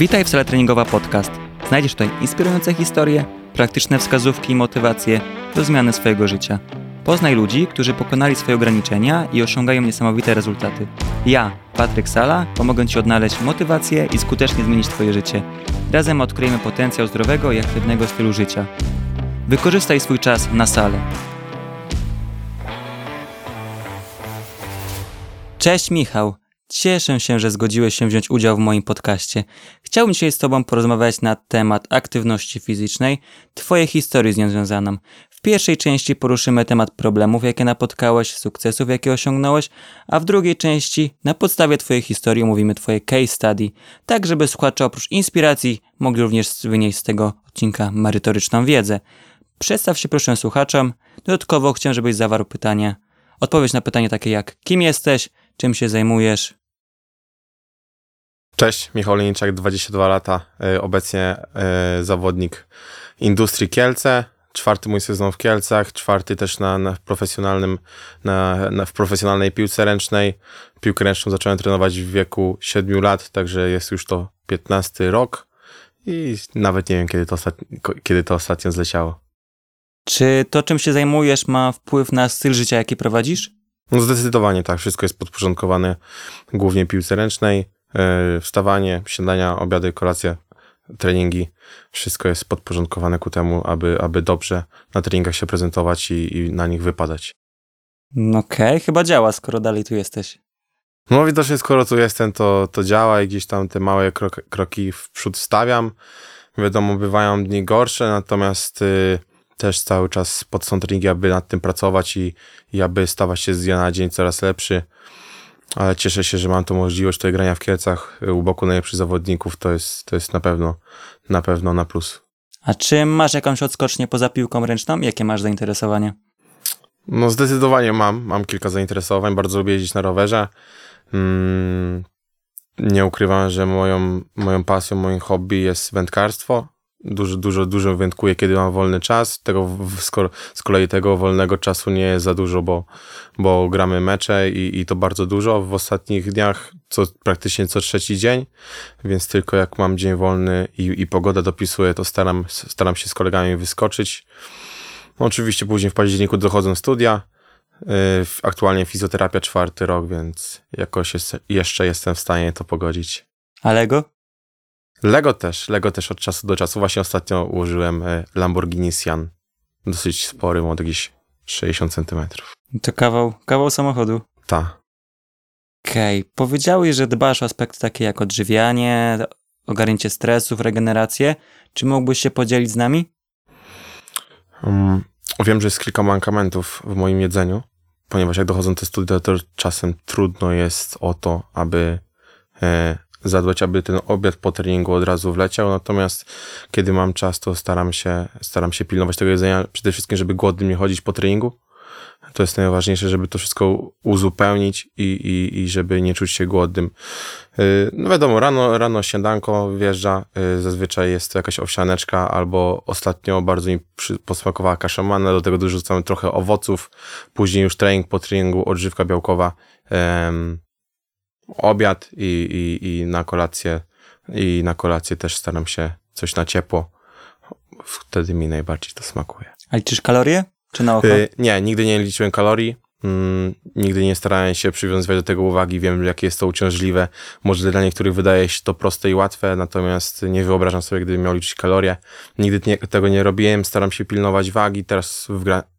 Witaj w Sala Treningowa Podcast. Znajdziesz tutaj inspirujące historie, praktyczne wskazówki i motywacje do zmiany swojego życia. Poznaj ludzi, którzy pokonali swoje ograniczenia i osiągają niesamowite rezultaty. Ja, Patryk Sala, pomogę Ci odnaleźć motywację i skutecznie zmienić Twoje życie. Razem odkryjemy potencjał zdrowego i aktywnego stylu życia. Wykorzystaj swój czas na salę. Cześć Michał. Cieszę się, że zgodziłeś się wziąć udział w moim podcaście. Chciałbym dzisiaj z Tobą porozmawiać na temat aktywności fizycznej, Twojej historii z nią związaną. W pierwszej części poruszymy temat problemów, jakie napotkałeś, sukcesów, jakie osiągnąłeś, a w drugiej części na podstawie Twojej historii omówimy Twoje case study, tak żeby słuchacze oprócz inspiracji mogli również wynieść z tego odcinka merytoryczną wiedzę. Przedstaw się proszę słuchaczom. Dodatkowo chciałem, żebyś zawarł pytanie. Odpowiedź na pytanie takie jak kim jesteś, czym się zajmujesz, Cześć, Michał Leniczak, 22 lata, y, obecnie y, zawodnik Industrii Kielce. Czwarty mój sezon w Kielcach, czwarty też na, na profesjonalnym, na, na, w profesjonalnej piłce ręcznej. Piłkę ręczną zacząłem trenować w wieku 7 lat, także jest już to 15 rok i nawet nie wiem, kiedy to, ostatni, kiedy to ostatnio zleciało. Czy to, czym się zajmujesz, ma wpływ na styl życia, jaki prowadzisz? No zdecydowanie tak, wszystko jest podporządkowane głównie piłce ręcznej wstawanie, śniadania, obiady, kolacje, treningi, wszystko jest podporządkowane ku temu, aby, aby dobrze na treningach się prezentować i, i na nich wypadać. Okej, okay, chyba działa, skoro dalej tu jesteś. No widocznie skoro tu jestem, to, to działa i gdzieś tam te małe krok, kroki w przód stawiam. Wiadomo, bywają dni gorsze, natomiast y, też cały czas pod są treningi, aby nad tym pracować i, i aby stawać się z dnia na dzień coraz lepszy ale cieszę się, że mam tą możliwość tutaj grania w Kielcach u boku najlepszych zawodników, to jest, to jest na pewno, na pewno na plus. A czy masz jakąś odskocznię poza piłką ręczną? Jakie masz zainteresowanie? No zdecydowanie mam, mam kilka zainteresowań, bardzo lubię jeździć na rowerze. Mm, nie ukrywam, że moją, moją pasją, moim hobby jest wędkarstwo dużo, dużo, dużo wędkuję, kiedy mam wolny czas. Tego, z kolei tego wolnego czasu nie jest za dużo, bo, bo gramy mecze i, i to bardzo dużo. W ostatnich dniach co, praktycznie co trzeci dzień, więc tylko jak mam dzień wolny i, i pogoda dopisuje, to staram, staram się z kolegami wyskoczyć. No, oczywiście później w październiku dochodzą studia. Yy, aktualnie fizjoterapia czwarty rok, więc jakoś jest, jeszcze jestem w stanie to pogodzić. A Lego? Też, Lego też od czasu do czasu. Właśnie ostatnio ułożyłem e, Lamborghini Sian. Dosyć spory, ma jakieś 60 cm. To kawał, kawał samochodu. Ta. Okej, okay. powiedziałeś, że dbasz o aspekty takie jak odżywianie, ogarnięcie stresów, regenerację. Czy mógłbyś się podzielić z nami? Um, wiem, że jest kilka mankamentów w moim jedzeniu, ponieważ jak dochodzą te studia, to czasem trudno jest o to, aby e, zadbać, aby ten obiad po treningu od razu wleciał, natomiast kiedy mam czas, to staram się, staram się pilnować tego jedzenia, przede wszystkim, żeby głodnym nie chodzić po treningu. To jest najważniejsze, żeby to wszystko uzupełnić i, i, i żeby nie czuć się głodnym. Y, no wiadomo, rano, rano śniadanko wjeżdża, y, zazwyczaj jest to jakaś owsianeczka albo ostatnio bardzo mi posmakowała kasza manna, do tego dorzucamy trochę owoców, później już trening po treningu, odżywka białkowa, obiad i, i, i na kolację i na kolację też staram się coś na ciepło. Wtedy mi najbardziej to smakuje. A liczysz kalorie? Czy na oko? Yy, nie, nigdy nie liczyłem kalorii. Mm, nigdy nie starałem się przywiązywać do tego uwagi. Wiem, jakie jest to uciążliwe. Może dla niektórych wydaje się to proste i łatwe, natomiast nie wyobrażam sobie, gdybym miał liczyć kalorie. Nigdy nie, tego nie robiłem. Staram się pilnować wagi. Teraz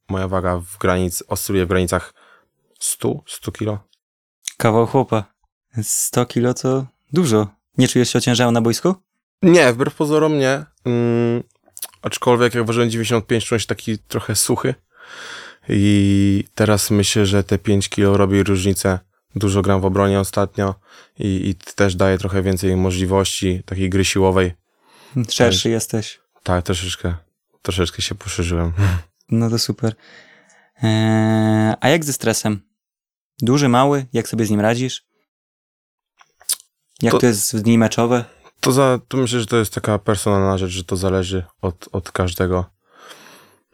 moja waga w granic, oscyluje w granicach 100, 100 kilo. Kawał chłopa. 100 kilo to dużo. Nie czujesz się ociężały na boisku? Nie, wbrew pozorom nie. Mm, aczkolwiek jak ważyłem 95, czułem się taki trochę suchy. I teraz myślę, że te 5 kilo robi różnicę. Dużo gram w obronie ostatnio i, i też daje trochę więcej możliwości takiej gry siłowej. Szerszy tak, jesteś. Tak, troszeczkę, troszeczkę się poszerzyłem. No to super. Eee, a jak ze stresem? Duży, mały? Jak sobie z nim radzisz? Jak to, to jest w dni meczowe? To, za, to myślę, że to jest taka personalna rzecz, że to zależy od, od każdego.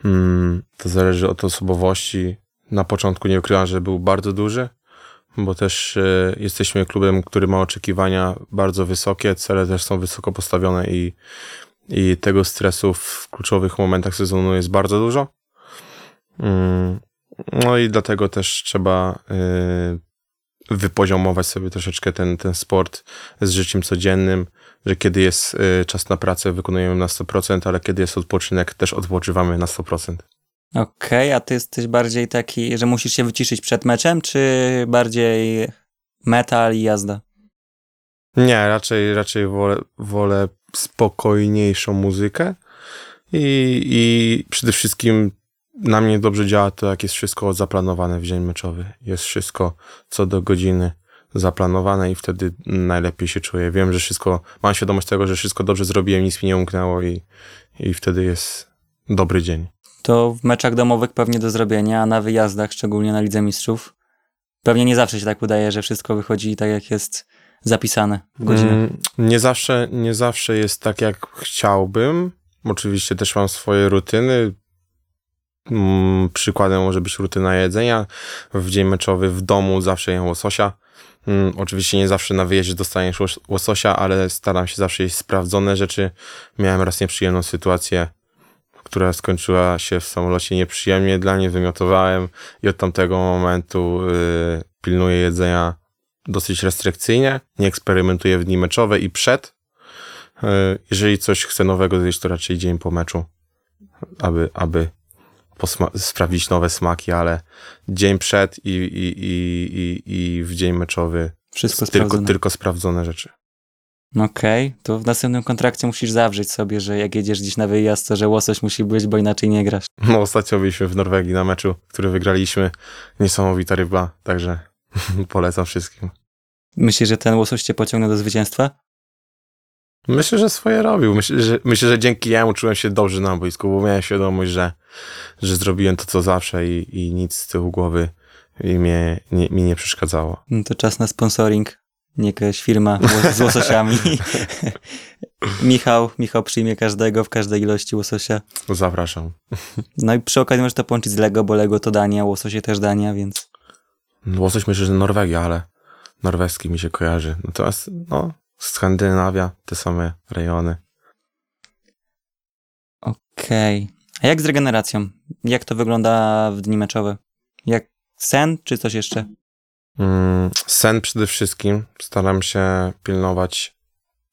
Hmm, to zależy od osobowości. Na początku nie ukrywam, że był bardzo duży. bo też e, jesteśmy klubem, który ma oczekiwania bardzo wysokie, cele też są wysoko postawione i, i tego stresu w kluczowych momentach sezonu jest bardzo dużo. Mm, No i dlatego też trzeba e, wypoziomować sobie troszeczkę ten, ten sport z życiem codziennym, że kiedy jest e, czas na pracę, wykonujemy na 100%, ale kiedy jest odpoczynek, też odpoczywamy na 100%. Okej, a ty jesteś bardziej taki, że musisz się wyciszyć przed meczem, czy bardziej metal i jazda? Nie, raczej, raczej wolę, wolę spokojniejszą muzykę i, i przede wszystkim na mnie dobrze działa to, jak jest wszystko zaplanowane w dzień meczowy. Jest wszystko co do godziny zaplanowane i wtedy najlepiej się czuję. Wiem, że wszystko, mam świadomość tego, że wszystko dobrze zrobiłem, nic mi nie umknęło i, i wtedy jest dobry dzień. To w meczach domowych pewnie do zrobienia, a na wyjazdach, szczególnie na Lidze Mistrzów, pewnie nie zawsze się tak udaje, że wszystko wychodzi tak, jak jest zapisane w godzinę. Mm, Nie zawsze, nie zawsze jest tak, jak chciałbym. Oczywiście też mam swoje rutyny. Mm, Przykładem może być rutyna jedzenia. W dzień meczowy w domu zawsze jem łososia. Mm, Oczywiście nie zawsze na wyjeździe dostaniesz łos- łososia, ale staram się zawsze jeść sprawdzone rzeczy. Miałem raz nieprzyjemną sytuację, która skończyła się w samolocie nieprzyjemnie. Dla mnie wymiotowałem i od tamtego momentu yy, pilnuję jedzenia dosyć restrykcyjnie, nie eksperymentuję w dni meczowe i przed. E, Jeżeli coś chcę nowego zjeść, to raczej dzień po meczu, aby, aby sprawdzić nowe smaki, ale dzień przed i, i, i, i, i w dzień meczowy Wszystko tylko, sprawdzone. tylko sprawdzone rzeczy. Okej, to w następnym kontrakcie musisz zawrzeć sobie, że jak jedziesz gdzieś na wyjazd, to że łosoś musi być, bo inaczej nie grasz. No, ostatnio byliśmy w Norwegii na meczu, który wygraliśmy. Niesamowita ryba, także polecam wszystkim. Myślisz, że ten łosoś cię pociągnął do zwycięstwa? Myślę, że swoje robił. Myślę, że, myślę, że dzięki jemu czułem się dobrze na boisku, bo miałem świadomość, że, że zrobiłem to, co zawsze i, i nic z tyłu głowy mnie, nie, mi nie przeszkadzało. No to czas na sponsoring. Nie jakaś firma z łososiami. Michał, Michał przyjmie każdego w każdej ilości łososia. Zapraszam. No i przy okazji możesz to połączyć z Lego, bo Lego to Dania, łososie też Dania, więc Łosoś myślę, że Norwegia, ale norweski mi się kojarzy. Natomiast, no, Skandynawia, te same rejony. okej. A jak z regeneracją? Jak to wygląda w dni meczowe? Jak sen, czy coś jeszcze? Mm, sen przede wszystkim. Staram się pilnować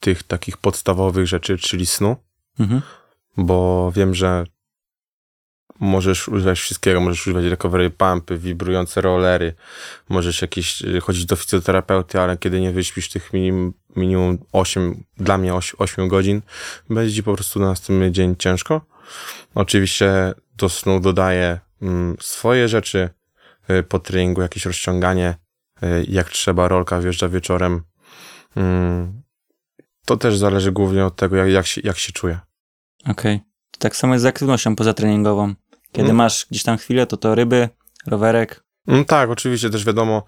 tych takich podstawowych rzeczy, czyli snu. Mhm. bo wiem, że możesz używać wszystkiego, możesz używać recovery pumpy, wibrujące rollery, możesz jakieś chodzić do fizjoterapeuty, ale kiedy nie wyśpisz tych minim, minimum 8, dla mnie 8, 8 godzin, będzie po prostu na następny dzień ciężko. Oczywiście do snu dodaję mm, swoje rzeczy, y, po treningu jakieś rozciąganie, y, jak trzeba, rolka wjeżdża wieczorem. Mm, to też zależy głównie od tego, jak, jak, się, jak się czuję. Okej. To tak samo jest z aktywnością pozatreningową. Kiedy Mm. masz gdzieś tam chwilę, to to ryby, rowerek. No tak, oczywiście też wiadomo,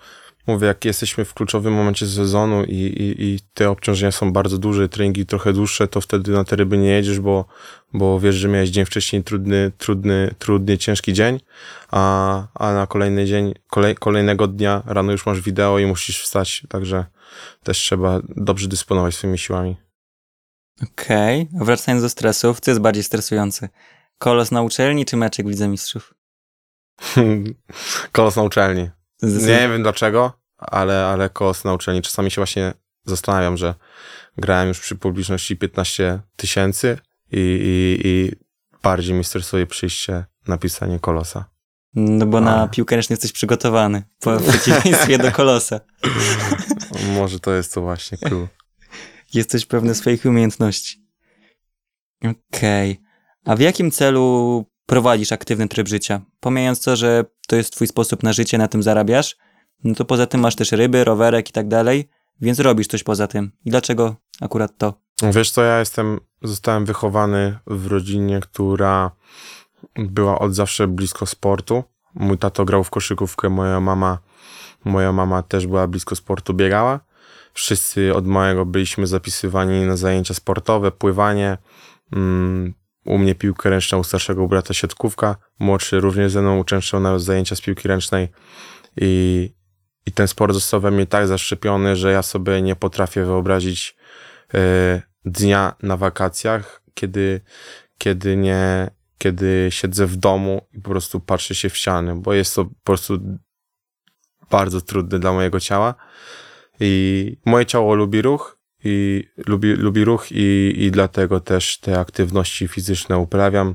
mówię, jak jesteśmy w kluczowym momencie sezonu i, i, i te obciążenia są bardzo duże, treningi trochę dłuższe, to wtedy na te ryby nie jedziesz, bo, bo wiesz, że miałeś dzień wcześniej trudny, trudny, trudny, ciężki dzień, a, a na kolejny dzień, kolej, kolejnego dnia rano już masz wideo i musisz wstać, także też trzeba dobrze dysponować swoimi siłami. Okej. A Wracając do stresów, co jest bardziej stresujące? Kolos na uczelni czy meczek w Lidze Mistrzów? Kolos na uczelni. Nie wiem dlaczego, ale, ale kolos na uczelni. Czasami się właśnie zastanawiam, że grałem już przy publiczności 15 tysięcy i, i, i bardziej mi stresuje przyjście na pisanie kolosa. No bo na A. piłkę ręczną jesteś przygotowany. Po w przeciwieństwie do kolosa. Może to jest to właśnie clue. Jesteś pewny swoich umiejętności. Okej. A w jakim celu prowadzisz aktywny tryb życia? Pomijając to, że to jest twój sposób na życie, na tym zarabiasz, no to poza tym masz też ryby, rowerek i tak dalej, więc robisz coś poza tym. I dlaczego akurat to? Wiesz co, ja jestem, zostałem wychowany w rodzinie, która była od zawsze blisko sportu. Mój tato grał w koszykówkę, moja mama, moja mama też była blisko sportu, biegała. Wszyscy od małego byliśmy zapisywani na zajęcia sportowe, pływanie. Mm, u mnie piłkę ręczną, u starszego brata siatkówka. Młodszy również ze mną uczęszczał na zajęcia z piłki ręcznej. I, i ten sport został we mnie tak zaszczepiony, że ja sobie nie potrafię wyobrazić e, dnia na wakacjach, kiedy, kiedy nie, kiedy siedzę w domu i po prostu patrzę się w ściany, bo jest to po prostu bardzo trudne dla mojego ciała. I moje ciało lubi ruch i lubi, lubi ruch i, i dlatego też te aktywności fizyczne uprawiam.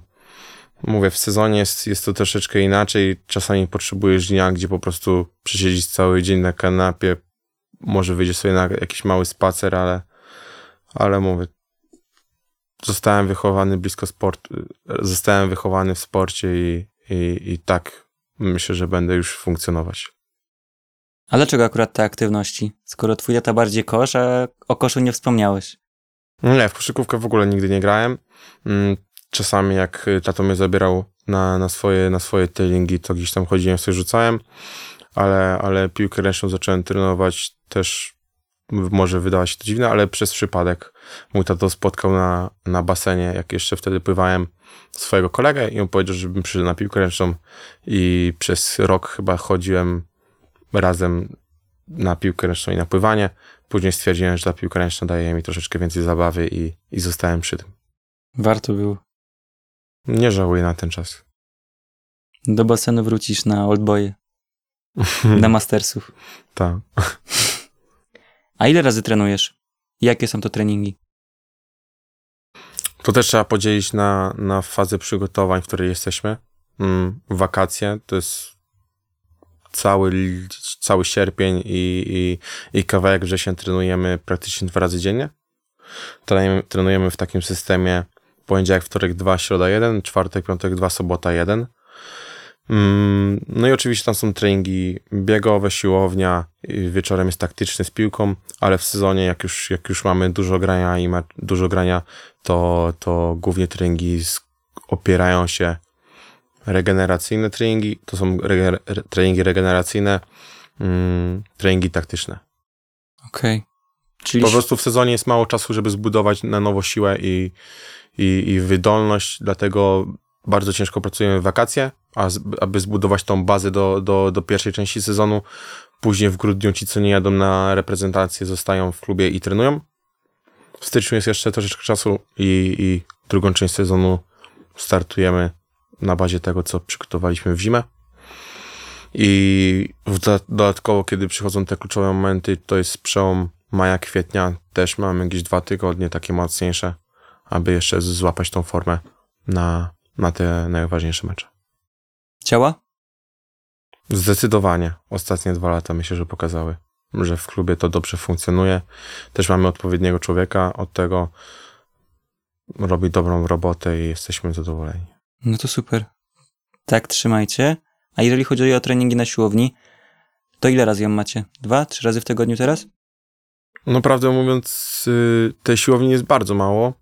Mówię, w sezonie jest, jest to troszeczkę inaczej. Czasami potrzebujesz dnia, gdzie po prostu przesiedzisz cały dzień na kanapie. Może wyjdzie sobie na jakiś mały spacer, ale, ale mówię, zostałem wychowany blisko sportu, zostałem wychowany w sporcie i, i, i tak myślę, że będę już funkcjonować. A dlaczego akurat te aktywności? Skoro twój tata bardziej kosz, a o koszu nie wspomniałeś. Nie, w koszykówkę w ogóle nigdy nie grałem. Czasami jak y, tato mnie zabierał na, na, swoje, na swoje treningi, to gdzieś tam chodziłem, sobie rzucałem, ale, ale piłkę ręczną zacząłem trenować też, może wydawać się to dziwne, ale przez przypadek. Mój tato spotkał na, na basenie, jak jeszcze wtedy pływałem, swojego kolegę i on powiedział, żebym przyszedł na piłkę ręczną i przez rok chyba chodziłem razem na piłkę ręczną i na pływanie. Później stwierdziłem, że ta piłka ręczna daje mi troszeczkę więcej zabawy i, i zostałem przy tym. Warto było. Nie żałuję na ten czas. Do basenu wrócisz na Oldboye, na Mastersów. Tak. A ile razy trenujesz? Jakie są to treningi? To też trzeba podzielić na, na fazę przygotowań, w której jesteśmy. Mm, wakacje to jest cały, cały sierpień i, i, i kawałek wrzesień trenujemy praktycznie dwa razy dziennie. Trenujemy, trenujemy w takim systemie poniedziałek, wtorek 2, środa 1, czwartek, piątek 2, sobota 1. Mm, No i oczywiście tam są treningi biegowe, siłownia, wieczorem jest taktyczny z piłką, ale w sezonie jak już, jak już mamy dużo grania i ma dużo grania, to, to głównie treningi opierają się regeneracyjne treningi, to są rege, re, treningi regeneracyjne, mm, treningi taktyczne. Okej. Czyli Po prostu w sezonie jest mało czasu, żeby zbudować na nowo siłę i, i, i wydolność, dlatego bardzo ciężko pracujemy w wakacje, a z, aby zbudować tą bazę do, do, do pierwszej części sezonu, później w grudniu ci, co nie jadą na reprezentację, zostają w klubie i trenują. W styczniu jest jeszcze troszeczkę czasu i, i drugą część sezonu startujemy na bazie tego, co przygotowaliśmy w zimę. I dodatkowo, kiedy przychodzą te kluczowe momenty, to jest przełom maja, kwietnia, też mamy jakieś dwa tygodnie takie mocniejsze, aby jeszcze złapać tą formę na, na te najważniejsze mecze. ciała? Zdecydowanie. Ostatnie dwa lata myślę, że pokazały, że w klubie to dobrze funkcjonuje. Też mamy odpowiedniego człowieka od tego. Robi dobrą robotę i jesteśmy zadowoleni. No to super. Tak, trzymajcie. A jeżeli chodzi o treningi na siłowni, to ile razy ją macie? Dwa, trzy razy w tygodniu teraz? No prawdę mówiąc, y, tej siłowni jest bardzo mało.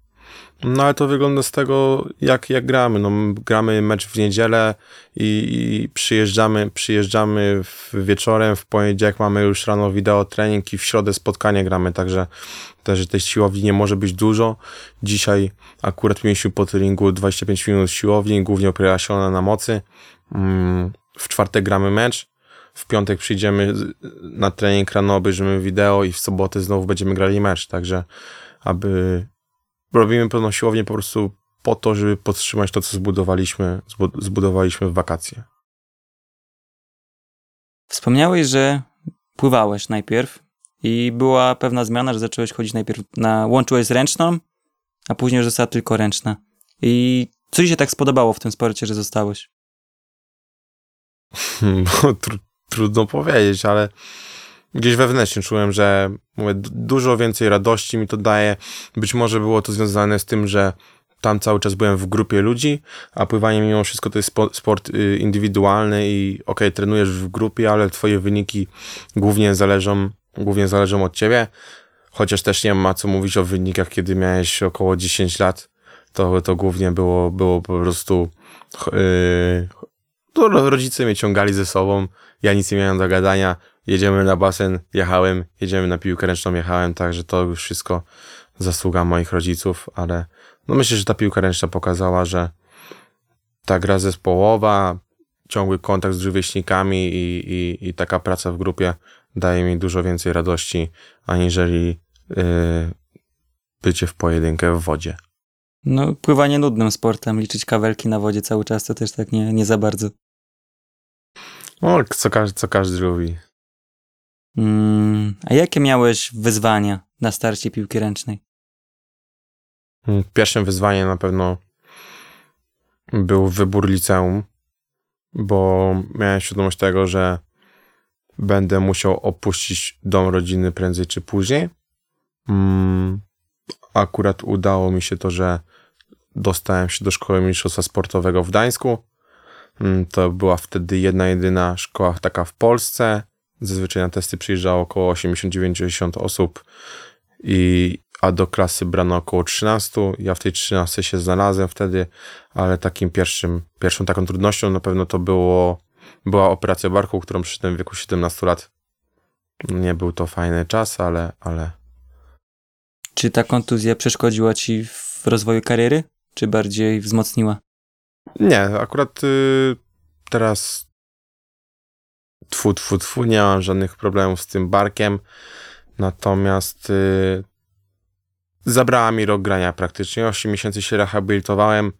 No ale to wygląda z tego, jak, jak gramy. No, gramy mecz w niedzielę i, i przyjeżdżamy, przyjeżdżamy w wieczorem, w poniedziałek mamy już rano wideo trening i w środę spotkanie gramy, także też tej siłowni nie może być dużo. Dzisiaj akurat mieliśmy po treningu 25 minut siłowni, głównie opiera się ona na mocy. Mm, W czwartek gramy mecz, w piątek przyjdziemy na trening rano, obejrzymy wideo i w sobotę znowu będziemy grali mecz, także aby robimy pełną siłownię po prostu po to, żeby podtrzymać to, co zbudowaliśmy, zbu- zbudowaliśmy w wakacje. Wspomniałeś, że pływałeś najpierw i była pewna zmiana, że zacząłeś chodzić najpierw na... łączyłeś z ręczną, a później już została tylko ręczna. I co ci się tak spodobało w tym sporcie, że zostałeś? Trudno powiedzieć, ale gdzieś wewnętrznie czułem, że mówię, dużo więcej radości mi to daje. Być może było to związane z tym, że tam cały czas byłem w grupie ludzi, a pływanie mimo wszystko to jest spo- sport y, indywidualny i okej, trenujesz w grupie, ale twoje wyniki głównie zależą, głównie zależą od ciebie. Chociaż też nie ma co mówić o wynikach, kiedy miałeś około 10 lat, to, to głównie było, było po prostu ch- y, to ro- rodzice mnie ciągali ze sobą, ja nic nie miałem do gadania, jedziemy na basen, jechałem, jedziemy na piłkę ręczną, jechałem, także to już wszystko zasługa moich rodziców, ale no myślę, że ta piłka ręczna pokazała, że ta gra zespołowa, ciągły kontakt z rówieśnikami i, i, i taka praca w grupie daje mi dużo więcej radości, aniżeli yy, bycie w pojedynkę w wodzie. No, pływanie nudnym sportem, liczyć kawelki na wodzie cały czas to też tak nie, nie za bardzo. O, co, każdy, co każdy lubi. Mm, a jakie miałeś wyzwania na starcie piłki ręcznej? Mm, Pierwszym wyzwaniem na pewno był wybór liceum, bo miałem świadomość tego, że będę musiał opuścić dom rodziny prędzej czy później. Mm, Akurat udało mi się to, że dostałem się do szkoły mistrzostwa sportowego w Gdańsku. Mm, To była wtedy jedna, jedyna szkoła taka w Polsce. Zazwyczaj na testy przyjeżdżało około 80-90 osób, i, a do klasy brano około 13. Ja w tej 13 się znalazłem wtedy, ale takim pierwszym, pierwszą taką trudnością na pewno to było, była operacja barku, którą przyszedłem w wieku 17 lat. Nie był to fajny czas, ale, ale Czy ta kontuzja przeszkodziła ci w rozwoju kariery, czy bardziej wzmocniła? Nie, akurat y, teraz tfu, tfu, tfu, nie mam żadnych problemów z tym barkiem. Natomiast y, zabrała mi rok grania praktycznie. 8 miesięcy się rehabilitowałem.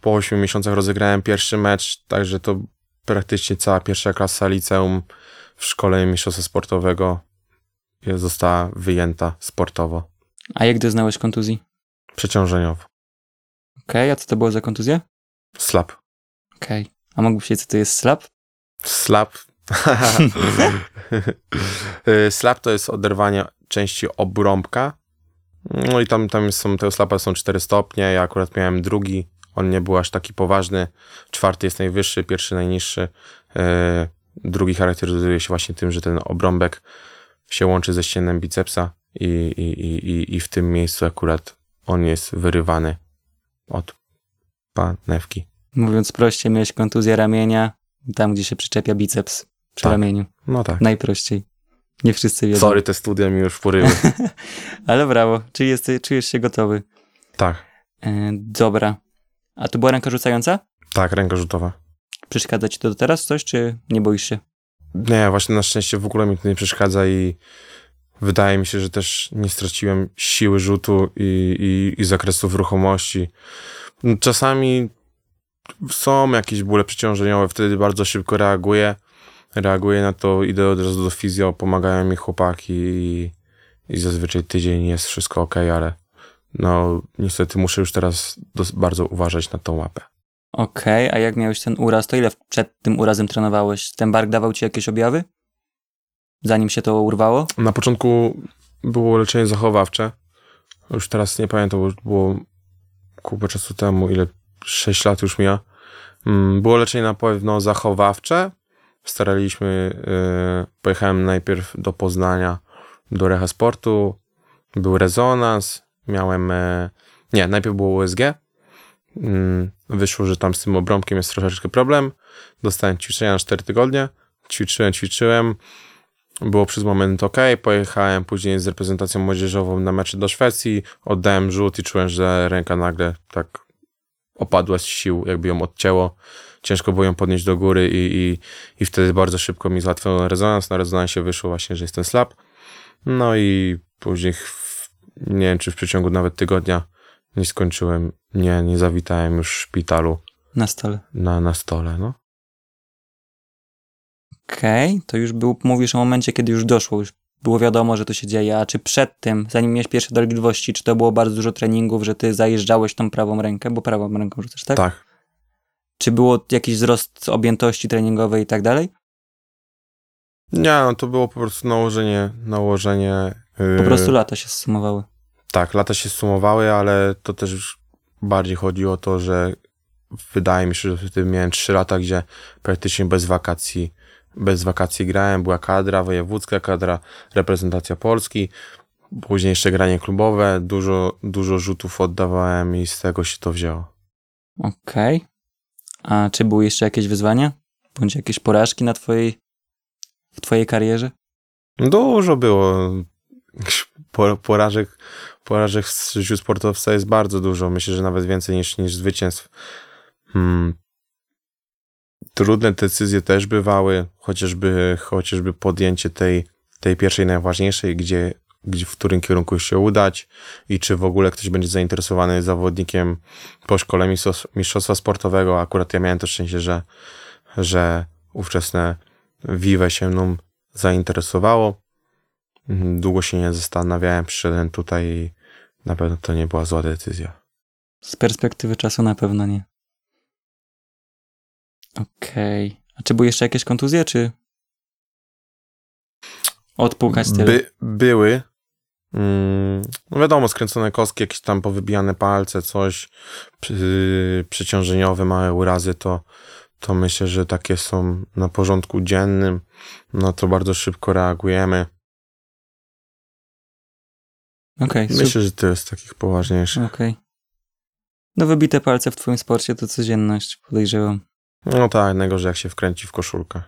Po 8 miesiącach rozegrałem pierwszy mecz, także to praktycznie cała pierwsza klasa liceum w szkole mistrzostwa sportowego została wyjęta sportowo, A jak doznałeś kontuzji? przeciążeniowo. Okej, a co to było za kontuzja? Slap. Okej. A mógłbyś powiedzieć, co to jest slap? Slap. Y, Slap to jest oderwanie części obrąbka. No i tam, tam są, te slapy są 4 stopnie. Ja akurat miałem drugi. On nie był aż taki poważny. Czwarty jest najwyższy, pierwszy najniższy. Y, Drugi charakteryzuje się właśnie tym, że ten obrąbek się łączy ze ścięgnem bicepsa i, i, i, i- w tym miejscu akurat on jest wyrywany od panewki. Mówiąc prościej, miałeś kontuzję ramienia, tam gdzie się przyczepia biceps przy Tak. ramieniu. No tak. Najprościej. Nie wszyscy wiedzą. Sorry, te studia mi już poryły. Ale brawo, czy jesteś, czujesz się gotowy? tak, E, dobra. A to była ręka rzucająca? tak, ręka rzutowa. Przeszkadza ci to do teraz coś, czy nie boisz się? Nie, właśnie na szczęście w ogóle mi to nie przeszkadza i wydaje mi się, że też nie straciłem siły rzutu i, i, i zakresów ruchomości. Czasami są jakieś bóle przeciążeniowe, wtedy bardzo szybko reaguję. Reaguję na to, idę od razu do fizjo, pomagają mi chłopaki i, i zazwyczaj tydzień jest wszystko ok, ale no niestety muszę już teraz bardzo uważać na tą łapę. Okej, a jak miałeś ten uraz, to ile przed tym urazem trenowałeś? Ten bark dawał ci jakieś objawy? Zanim się to urwało? Na początku było leczenie zachowawcze. Już teraz nie pamiętam, bo było kupę czasu temu, ile 6 lat już mija. Mm, Było leczenie na pewno zachowawcze. Staraliśmy, yy, pojechałem najpierw do Poznania, do Recha Sportu. Był rezonans, miałem, e, nie, najpierw było USG. Mm, Wyszło, że tam z tym obrąbkiem jest troszeczkę problem. Dostałem ćwiczenia na 4 tygodnie. Ćwiczyłem, ćwiczyłem. Było przez moment ok, pojechałem później z reprezentacją młodzieżową na mecze do Szwecji, oddałem rzut i czułem, że ręka nagle tak opadła z sił, jakby ją odcięło. Ciężko było ją podnieść do góry i, i, i wtedy bardzo szybko mi załatwiono rezonans. Na rezonansie wyszło właśnie, że jest ten slap. No i później, nie wiem czy w przeciągu nawet tygodnia nie skończyłem, nie, nie zawitałem już w szpitalu Na stole. na, na stole, no. Okej, to już był, mówisz o momencie, kiedy już doszło, już było wiadomo, że to się dzieje, a czy przed tym, zanim miałeś pierwsze dolegliwości, czy to było bardzo dużo treningów, że ty zajeżdżałeś tą prawą rękę, bo prawą ręką rzucasz, tak? Tak. Czy było jakiś wzrost objętości treningowej i tak dalej? Nie, no to było po prostu nałożenie, nałożenie... Po yy, prostu lata się zsumowały. Tak, lata się sumowały, ale to też już bardziej chodzi o to, że wydaje mi się, że wtedy miałem 3 lata, gdzie praktycznie bez wakacji, bez wakacji grałem. Była kadra wojewódzka, kadra reprezentacja Polski, później jeszcze granie klubowe, dużo, dużo rzutów oddawałem i z tego się to wzięło. Okej. A czy były jeszcze jakieś wyzwania? Bądź jakieś porażki na twojej, w twojej karierze? Dużo było po- porażek, porażek w życiu sportowca jest bardzo dużo. Myślę, że nawet więcej niż, niż zwycięstw. Hmm. Trudne decyzje też bywały, chociażby, chociażby podjęcie tej tej pierwszej najważniejszej, gdzie, gdzie w którym kierunku się udać i czy w ogóle ktoś będzie zainteresowany zawodnikiem po szkole mistrzostw- mistrzostwa sportowego. Akurat ja miałem to szczęście, że, że ówczesne Vive się mną zainteresowało. Długo się nie zastanawiałem, przyszedłem tutaj i na pewno to nie była zła decyzja. Z perspektywy czasu na pewno nie. Okej. A czy były jeszcze jakieś kontuzje, czy odpukać tyle? By, były. Mm, no wiadomo, skręcone kostki, jakieś tam powybijane palce, coś przy, przeciążeniowe, małe urazy, to, to myślę, że takie są na porządku dziennym. No to bardzo szybko reagujemy. Okej, super. Myślę, że to jest takich poważniejszych. Okej. No wybite palce w twoim sporcie to codzienność, podejrzewam. No tak, najgorzej jak się wkręci w koszulkę.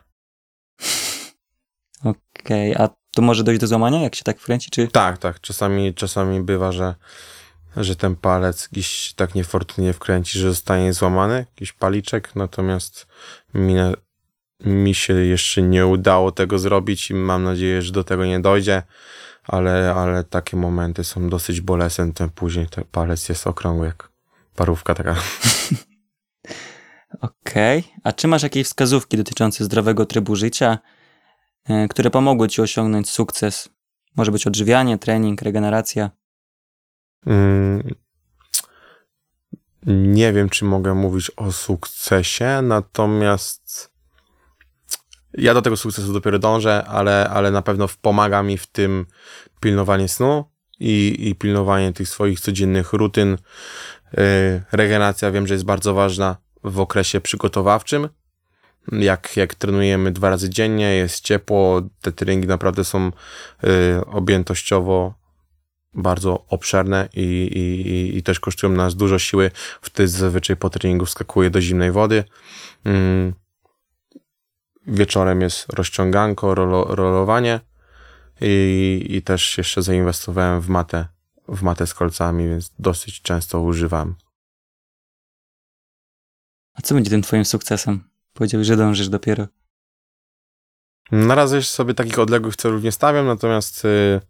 Okej, a to może dojść do złamania, jak się tak wkręci, czy... Tak, tak. Czasami, czasami bywa, że, że ten palec gdzieś tak niefortunnie wkręci, że zostanie złamany, jakiś paliczek, natomiast mi, na- mi się jeszcze nie udało tego zrobić i mam nadzieję, że do tego nie dojdzie, ale, ale takie momenty są dosyć bolesne, ten później ten palec jest okrągły jak parówka taka. Okej. A czy masz jakieś wskazówki dotyczące zdrowego trybu życia, e, które pomogły ci osiągnąć sukces? Może być odżywianie, trening, regeneracja. Mm, Nie wiem, czy mogę mówić o sukcesie, natomiast ja do tego sukcesu dopiero dążę, ale, ale na pewno pomaga mi w tym pilnowanie snu i, i pilnowanie tych swoich codziennych rutyn. Yy, Regeneracja wiem, że jest bardzo ważna w okresie przygotowawczym. Jak, jak trenujemy dwa razy dziennie, jest ciepło, te treningi naprawdę są yy, objętościowo bardzo obszerne i, i, i- też kosztują nas dużo siły. Wtedy zazwyczaj po treningu wskakuję do zimnej wody. Mm. Wieczorem jest rozciąganko, rolo, rolowanie i, i też jeszcze zainwestowałem w matę, w matę z kolcami, więc dosyć często używam. A co będzie tym twoim sukcesem? Powiedziałeś, że dążysz dopiero. Na razie sobie takich odległych celów nie stawiam, natomiast y,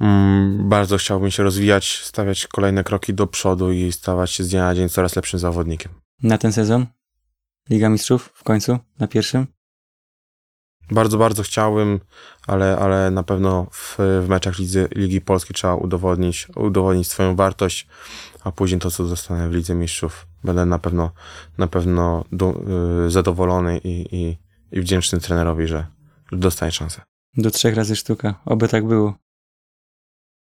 mm, bardzo chciałbym się rozwijać, stawiać kolejne kroki do przodu i stawać się z dnia na dzień coraz lepszym zawodnikiem. Na ten sezon? Liga Mistrzów w końcu? Na pierwszym? Bardzo, bardzo chciałbym, ale, ale na pewno w, w meczach Lidzy, Ligi Polskiej trzeba udowodnić, udowodnić swoją wartość, a później to, co zostanę w Lidze Mistrzów, będę na pewno, na pewno du, y, zadowolony i, i, i wdzięczny trenerowi, że, że dostaję szansę. Do trzech razy sztuka. Oby tak było.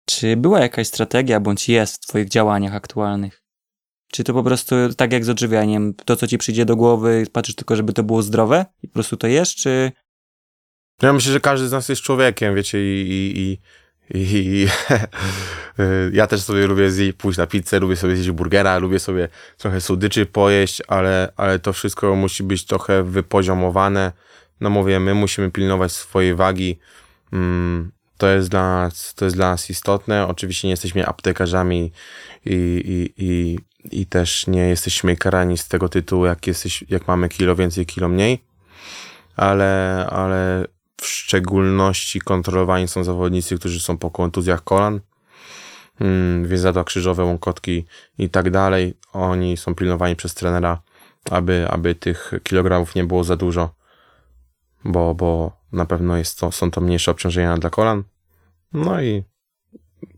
Czy była jakaś strategia, bądź jest w twoich działaniach aktualnych? Czy to po prostu tak jak z odżywianiem, to co ci przyjdzie do głowy, patrzysz tylko, żeby to było zdrowe i po prostu to jesz, czy... Ja myślę, że każdy z nas jest człowiekiem, wiecie, i, i, i, i, y, ja też sobie lubię zjeść, pójść na pizzę, lubię sobie zjeść burgera, lubię sobie trochę słodyczy pojeść, ale, ale to wszystko musi być trochę wypoziomowane. No mówię, my musimy pilnować swojej wagi. Mm, to jest dla nas, to jest dla nas istotne. Oczywiście nie jesteśmy aptekarzami i, i, i, i też nie jesteśmy karani z tego tytułu, jak, jesteś, jak mamy kilo więcej, kilo mniej. Ale, ale w szczególności kontrolowani są zawodnicy, którzy są po kontuzjach kolan, mm, więzadła krzyżowe, łąkotki i tak dalej. Oni są pilnowani przez trenera, aby, aby tych kilogramów nie było za dużo, bo, bo na pewno jest to, są to mniejsze obciążenia dla kolan. No i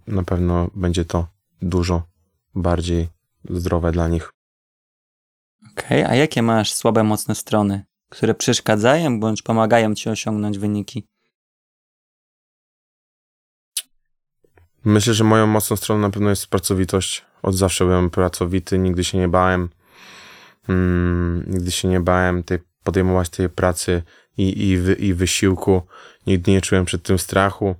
na pewno będzie to dużo bardziej zdrowe dla nich. Okej, a jakie masz słabe, mocne strony, które przeszkadzają bądź pomagają ci osiągnąć wyniki? Myślę, że moją mocną stroną na pewno jest pracowitość. Od zawsze byłem pracowity, nigdy się nie bałem. Mm, nigdy się nie bałem tej, podejmować tej pracy i, i, wy, i wysiłku. Nigdy nie czułem przed tym strachu.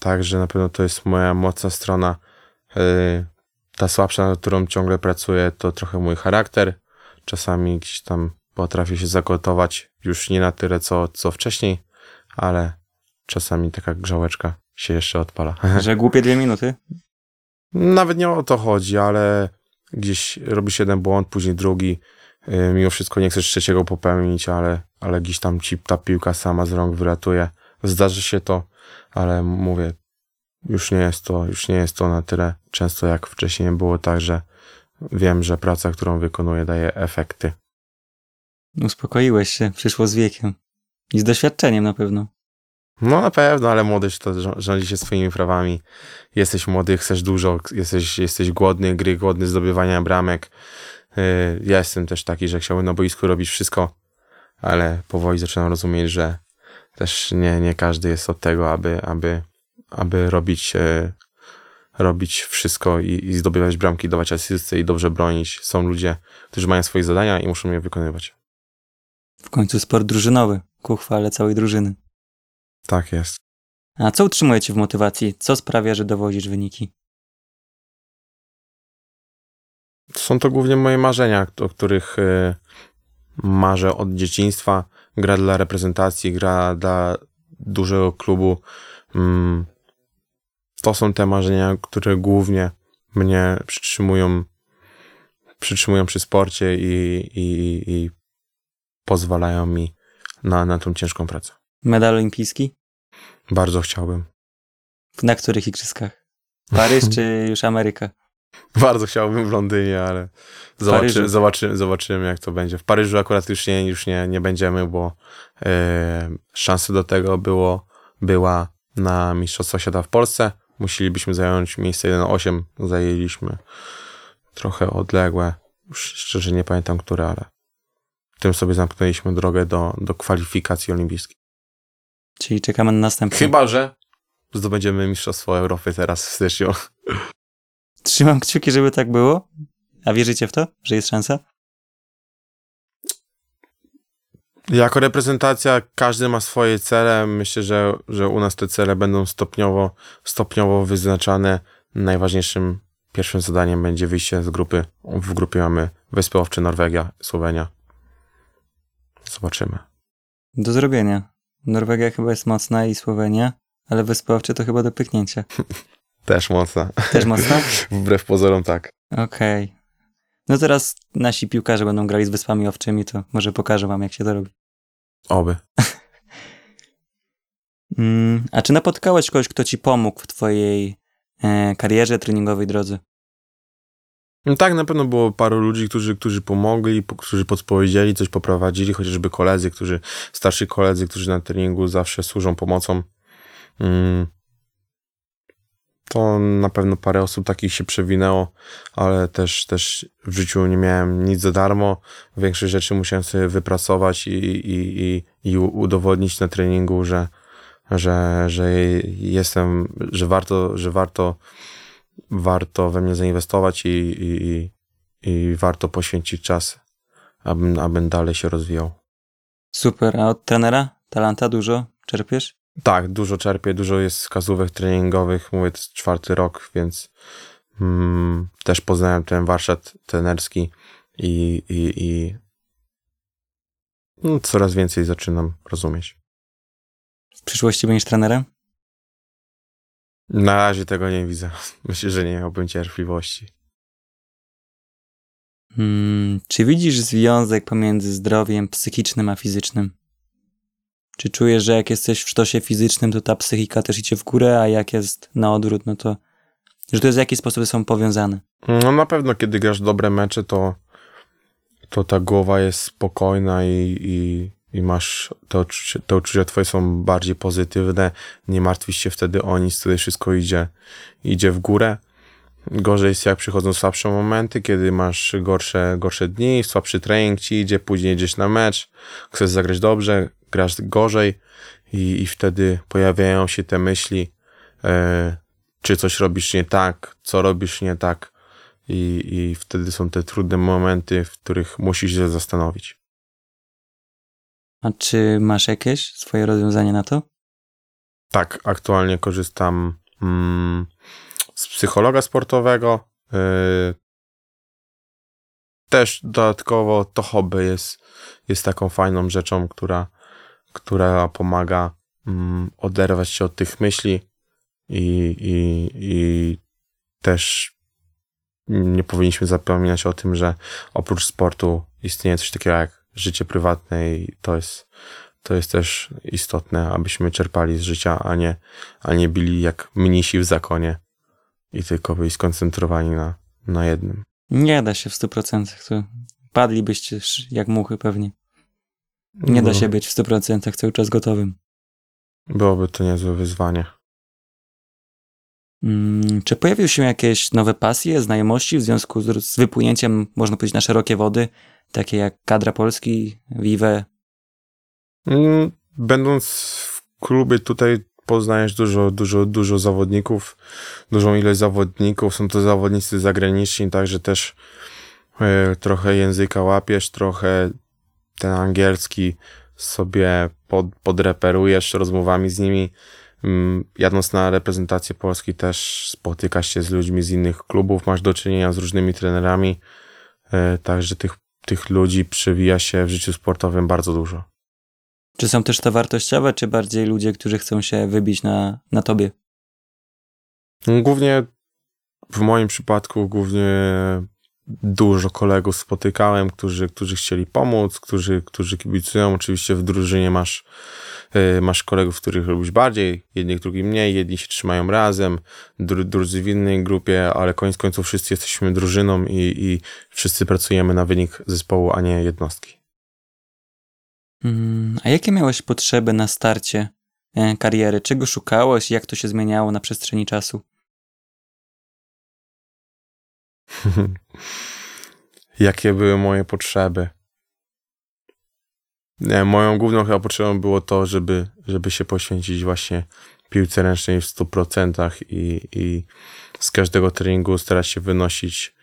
Także na pewno to jest moja mocna strona. Yy, ta słabsza, nad którą ciągle pracuję, to trochę mój charakter. Czasami gdzieś tam potrafię się zagotować już nie na tyle, co, co wcześniej, ale czasami taka grzałeczka się jeszcze odpala. Że głupie dwie minuty? Nawet nie o to chodzi, ale gdzieś robisz jeden błąd, później drugi. Yy, Mimo wszystko nie chcesz trzeciego popełnić, ale, ale gdzieś tam ci ta piłka sama z rąk wylatuje, zdarzy się to, ale mówię, już nie jest to, już nie jest to na tyle często jak wcześniej było tak, że wiem, że praca, którą wykonuję daje efekty. Uspokoiłeś się, przyszło z wiekiem. I z doświadczeniem na pewno. No na pewno, ale młodość to rządzi się swoimi prawami. Jesteś młody, chcesz dużo, jesteś, jesteś głodny gry, głodny zdobywania bramek. Yy, Ja jestem też taki, że chciałbym na boisku robić wszystko, ale powoli zaczynam rozumieć, że też nie, nie każdy jest od tego, aby, aby, aby robić, e, robić wszystko i, i zdobywać bramki, dawać asysty i dobrze bronić. Są ludzie, którzy mają swoje zadania i muszą je wykonywać. W końcu sport drużynowy, ku chwale całej drużyny. Tak jest. A co utrzymuje cię w motywacji? Co sprawia, że dowozisz wyniki? Są to głównie moje marzenia, o których e, marzę od dzieciństwa. Gra dla reprezentacji, gra dla dużego klubu. Mm, To są te marzenia, które głównie mnie przytrzymują, przytrzymują przy sporcie i, i, i pozwalają mi na, na tą ciężką pracę. Medal olimpijski? Bardzo chciałbym. Na których igrzyskach? Paryż czy już Ameryka? Bardzo chciałbym w Londynie, ale zobaczy, zobaczy, zobaczymy, jak to będzie. W Paryżu akurat już nie, już nie, nie będziemy, bo e, szansa do tego było, była na Mistrzostwa Świata w Polsce. Musielibyśmy zająć miejsce 1-8. Zajęliśmy trochę odległe. Już szczerze nie pamiętam, które, ale tym sobie zamknęliśmy drogę do, do kwalifikacji olimpijskiej. Czyli czekamy na następny. Chyba, że zdobędziemy Mistrzostwo Europy teraz w styczniu. Trzymam kciuki, żeby tak było. A wierzycie w to, że jest szansa? Jako reprezentacja każdy ma swoje cele. Myślę, że, że u nas te cele będą stopniowo, stopniowo wyznaczane. Najważniejszym pierwszym zadaniem będzie wyjście z grupy. W grupie mamy Wyspy Owcze, Norwegia, Słowenia. Zobaczymy. Do zrobienia. Norwegia chyba jest mocna i Słowenia, ale Wyspy Owcze to chyba do pyknięcia. Też mocna. Też mocna? Wbrew pozorom tak. Okej. No teraz nasi piłkarze będą grali z Wyspami Owczymi, to może pokażę wam, jak się to robi. Oby. Mm, a czy napotkałeś kogoś, kto ci pomógł w twojej e, karierze, treningowej drodze? No tak, na pewno było paru ludzi, którzy, którzy pomogli, po- którzy podpowiedzieli, coś poprowadzili, chociażby koledzy, którzy, starsi koledzy, którzy na treningu zawsze służą pomocą. Mm. To na pewno parę osób takich się przewinęło, ale też, też w życiu nie miałem nic za darmo. Większość rzeczy musiałem sobie wypracować i, i, i, i udowodnić na treningu, że, że, że jestem, że warto, że warto warto we mnie zainwestować i, i, i, warto poświęcić czas, abym, abym dalej się rozwijał. Super, a od trenera? Talanta dużo? Czerpiesz? Tak, dużo czerpię, dużo jest wskazówek treningowych, mówię, to jest czwarty rok, więc mm, też poznałem ten warsztat trenerski i, i, i no, coraz więcej zaczynam rozumieć. W przyszłości będziesz trenerem? Na razie tego nie widzę. Myślę, że nie miałbym cierpliwości. Hmm, czy widzisz związek pomiędzy zdrowiem psychicznym a fizycznym? Czy czujesz, że jak jesteś w sztosie fizycznym, to ta psychika też idzie w górę, a jak jest na odwrót, no to że to jest w jakiś sposób są powiązane? No na pewno, kiedy grasz dobre mecze, to, to ta głowa jest spokojna i, i, i masz te odczucia, te uczucia twoje są bardziej pozytywne, nie martwisz się wtedy o nic, wtedy wszystko idzie, idzie w górę. Gorzej jest jak przychodzą słabsze momenty, kiedy masz gorsze, gorsze dni, słabszy trening ci idzie, później jedziesz na mecz, chcesz zagrać dobrze, grasz gorzej i, i wtedy pojawiają się te myśli, e, czy coś robisz nie tak, co robisz nie tak i, i wtedy są te trudne momenty, w których musisz się zastanowić. A czy masz jakieś swoje rozwiązanie na to? Tak, aktualnie korzystam mm, z psychologa sportowego. Yy, też dodatkowo to hobby jest, jest taką fajną rzeczą, która, która pomaga mm, oderwać się od tych myśli i, i, i też nie powinniśmy zapominać o tym, że oprócz sportu istnieje coś takiego jak życie prywatne i to jest to jest też istotne, abyśmy czerpali z życia, a nie, a nie byli jak mnisi w zakonie i tylko byli skoncentrowani na, na jednym. Nie da się w 100%. To padlibyście jak muchy pewnie. Nie da No, się być w 100% cały czas gotowym. Byłoby to niezłe wyzwanie. Mm, czy pojawiły się jakieś nowe pasje, znajomości w związku z, z wypłynięciem, można powiedzieć, na szerokie wody, takie jak kadra Polski, Vive? Mm, Będąc w klubie tutaj poznajesz dużo, dużo, dużo zawodników, dużą ilość zawodników. Są to zawodnicy zagraniczni, także też e, trochę języka łapiesz, trochę ten angielski sobie pod, podreperujesz rozmowami z nimi. Mm, Jadąc na reprezentację Polski też spotykasz się z ludźmi z innych klubów, masz do czynienia z różnymi trenerami, e, także tych, tych ludzi przewija się w życiu sportowym bardzo dużo. Czy są też to wartościowe, czy bardziej ludzie, którzy chcą się wybić na, na tobie? Głównie w moim przypadku głównie dużo kolegów spotykałem, którzy, którzy chcieli pomóc, którzy, którzy kibicują. Oczywiście w drużynie masz, y, masz kolegów, których lubisz bardziej, jednych drugich mniej, jedni się trzymają razem, dru, drudzy w innej grupie, ale koniec końców wszyscy jesteśmy drużyną i, i wszyscy pracujemy na wynik zespołu, a nie jednostki. Mm, A jakie miałeś potrzeby na starcie e, kariery? Czego szukałeś? Jak to się zmieniało na przestrzeni czasu? Jakie były moje potrzeby? Nie, moją główną chyba potrzebą było to, żeby, żeby się poświęcić właśnie piłce ręcznej w 100% i, i z każdego treningu starać się wynosić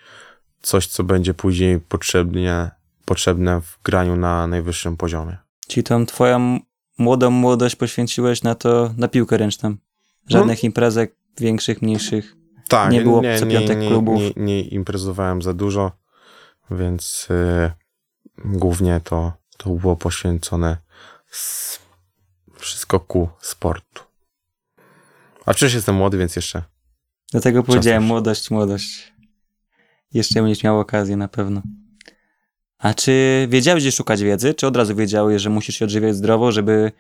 coś, co będzie później potrzebnie, potrzebne w graniu na najwyższym poziomie. Czyli tą twoją m- młodą młodość poświęciłeś na to, na piłkę ręczną? Żadnych imprezek większych, mniejszych? Tak, Nie było co piątek nie, klubów. Nie, nie imprezowałem za dużo, więc y, głównie to, to było poświęcone s- wszystko ku sportu. A przecież jestem młody, więc jeszcze. Dlatego powiedziałem Czasem. młodość, młodość. Jeszcze będziesz miał okazję na pewno. A czy wiedziałeś, gdzie szukać wiedzy? Czy od razu wiedziałeś, że musisz się odżywiać zdrowo, żeby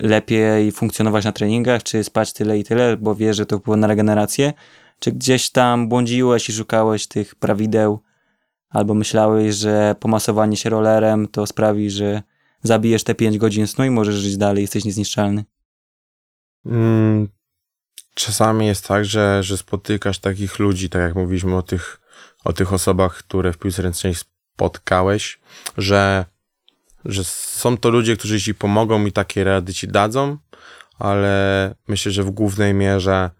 lepiej funkcjonować na treningach, czy spać tyle i tyle, bo wiesz, że to wpływa na regenerację? Czy gdzieś tam błądziłeś i szukałeś tych prawideł? Albo myślałeś, że pomasowanie się rollerem to sprawi, że zabijesz te 5 godzin snu i możesz żyć dalej, jesteś niezniszczalny? Mm, czasami jest tak, że, że spotykasz takich ludzi, tak jak mówiliśmy o tych, o tych osobach, które w piłce ręcznej spotkałeś, że, że są to ludzie, którzy ci pomogą i takie rady ci dadzą, ale myślę, że w głównej mierze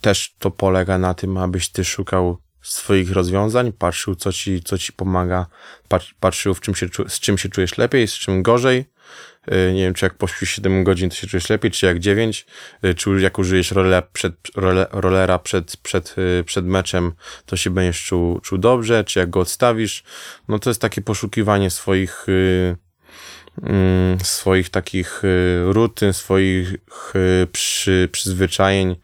też to polega na tym, abyś ty szukał swoich rozwiązań, patrzył, co ci, co ci pomaga, pat- patrzył, w czym się, z czym się czujesz lepiej, z czym gorzej. Yy, Nie wiem, czy jak pośpisz 7 godzin, to się czujesz lepiej, czy jak 9, Yy, czy jak użyjesz role, przed, role, rollera przed, przed, yy, przed meczem, to się będziesz czuł, czuł dobrze, czy jak go odstawisz. No to jest takie poszukiwanie swoich, mm, swoich takich rutyn, swoich przy, przyzwyczajeń,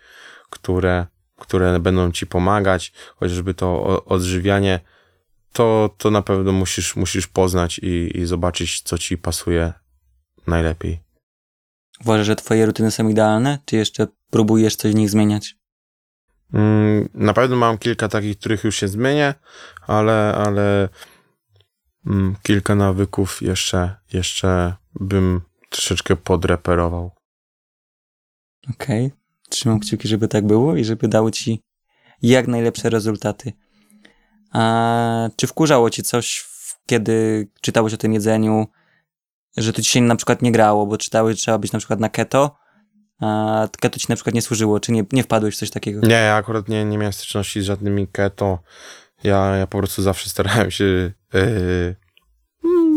które, które będą ci pomagać, chociażby to odżywianie, to, to na pewno musisz, musisz poznać i, i zobaczyć, co ci pasuje najlepiej. Uważasz, że twoje rutyny są idealne, czy jeszcze próbujesz coś w nich zmieniać? Mm, Na pewno mam kilka takich, których już się zmienię, ale, ale mm, kilka nawyków jeszcze, jeszcze bym troszeczkę podreperował. Okej. Trzymam kciuki, żeby tak było i żeby dało ci jak najlepsze rezultaty. A czy wkurzało ci coś, kiedy czytałeś o tym jedzeniu, że to ci się na przykład nie grało, bo czytałeś, że trzeba być na przykład na keto, a keto ci na przykład nie służyło, czy nie, nie wpadłeś w coś takiego? Nie, ja akurat nie, nie miałem styczności z żadnymi keto. Ja, ja po prostu zawsze starałem się yy,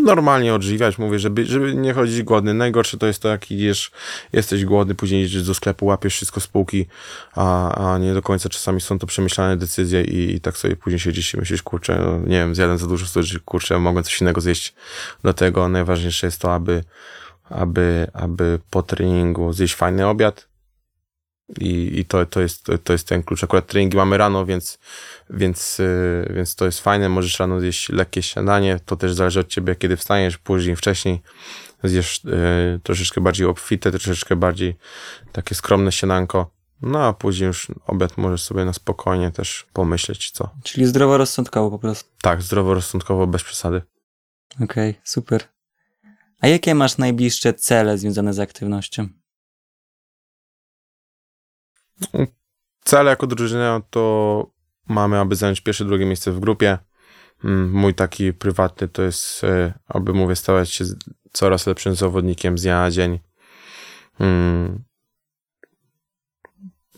normalnie odżywiać. Mówię, żeby, żeby nie chodzić głodny. Najgorsze to jest to, jak idziesz, jesteś głodny, później idziesz do sklepu, łapiesz wszystko z półki, a, a nie do końca czasami są to przemyślane decyzje i, i tak sobie później siedzisz i myślisz, kurczę, no, nie wiem, zjadłem za dużo, kurczę, mogłem coś innego zjeść. Dlatego najważniejsze jest to, aby, aby, aby po treningu zjeść fajny obiad, I, i to, to, jest, to, jest ten klucz. Akurat treningi mamy rano, więc, więc, yy, więc to jest fajne. Możesz rano zjeść lekkie śniadanie. To też zależy od ciebie, kiedy wstajesz, później, wcześniej. Zjesz yy, troszeczkę bardziej obfite, troszeczkę bardziej takie skromne śniadanko. No a później już obiad możesz sobie na spokojnie też pomyśleć, co. Czyli zdroworozsądkowo po prostu. Tak, zdroworozsądkowo, bez przesady. Okej, super. A jakie masz najbliższe cele związane z aktywnością? Cele jako drużyna to mamy, aby zająć pierwsze, drugie miejsce w grupie. Mm, Mój taki prywatny to jest, e, aby mówię, stawać się coraz lepszym zawodnikiem z dnia na dzień. Mm.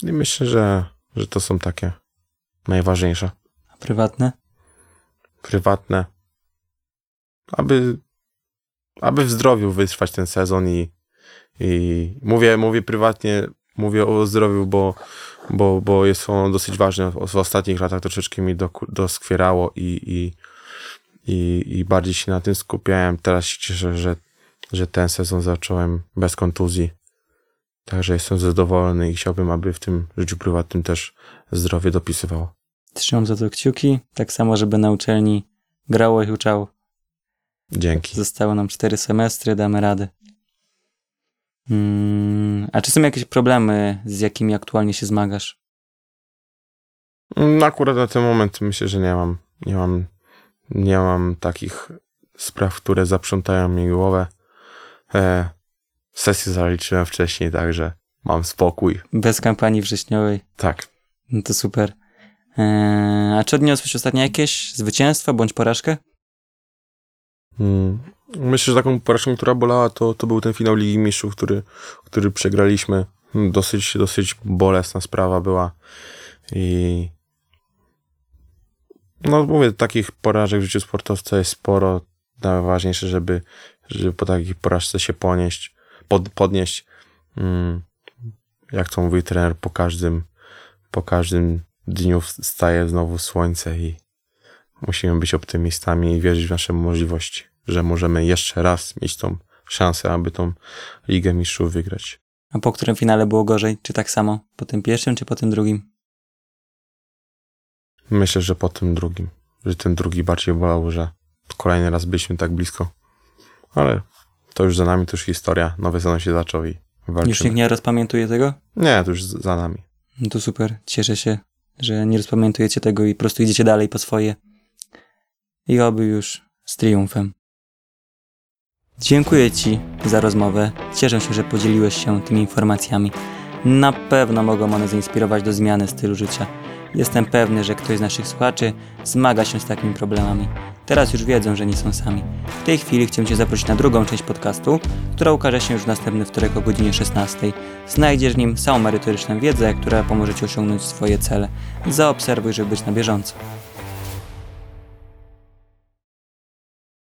I myślę, że, że to są takie najważniejsze. A prywatne? Prywatne. Aby, aby w zdrowiu wytrwać ten sezon i, i mówię, mówię prywatnie, mówię o zdrowiu, bo, bo, bo jest ono dosyć ważne. W ostatnich latach troszeczkę mi doskwierało i, i, i, i bardziej się na tym skupiałem. Teraz się cieszę, że, że ten sezon zacząłem bez kontuzji. Także jestem zadowolony i chciałbym, aby w tym życiu prywatnym też zdrowie dopisywało. Trzymam za to kciuki, tak samo, żeby na uczelni grało i uczało. Dzięki. Zostało nam cztery semestry, damy radę. Mm, a czy są jakieś problemy, z jakimi aktualnie się zmagasz? Mm, Akurat na ten moment myślę, że nie mam. Nie mam, nie mam takich spraw, które zaprzątają mi głowę. E, sesję zaliczyłem wcześniej, także mam spokój. Bez kampanii wrześniowej. Tak. No to super. Eee, a czy odniosłeś ostatnio jakieś zwycięstwo bądź porażkę? Mm. Myślę, że taką porażką, która bolała, to, to był ten finał Ligi Mistrzów, który, który przegraliśmy. Dosyć, dosyć bolesna sprawa była. I no mówię, takich porażek w życiu sportowca jest sporo. Najważniejsze, żeby, żeby po takiej porażce się ponieść, pod, podnieść. Mm, jak to mówi trener, po każdym, po każdym dniu wstaje znowu słońce i musimy być optymistami i wierzyć w nasze możliwości, że możemy jeszcze raz mieć tą szansę, aby tą Ligę Mistrzów wygrać. A po którym finale było gorzej? Czy tak samo? Po tym pierwszym, czy po tym drugim? Myślę, że po tym drugim, że ten drugi bardziej bolał, że kolejny raz byliśmy tak blisko. Ale to już za nami, to już historia, nowy sezon się zaczął i Już walczymy. nikt nie rozpamiętuje tego? Nie, to już za nami. No to super. Cieszę się, że nie rozpamiętujecie tego i po prostu idziecie dalej po swoje. I oby już z triumfem. Dziękuję Ci za rozmowę. Cieszę się, że podzieliłeś się tymi informacjami. Na pewno mogą one zainspirować do zmiany stylu życia. Jestem pewny, że ktoś z naszych słuchaczy zmaga się z takimi problemami. Teraz już wiedzą, że nie są sami. W tej chwili chcę Cię zaprosić na drugą część podcastu, która ukaże się już w następny wtorek o godzinie 16. Znajdziesz w nim całą merytoryczną wiedzę, która pomoże Ci osiągnąć swoje cele. Zaobserwuj, żeby być na bieżąco.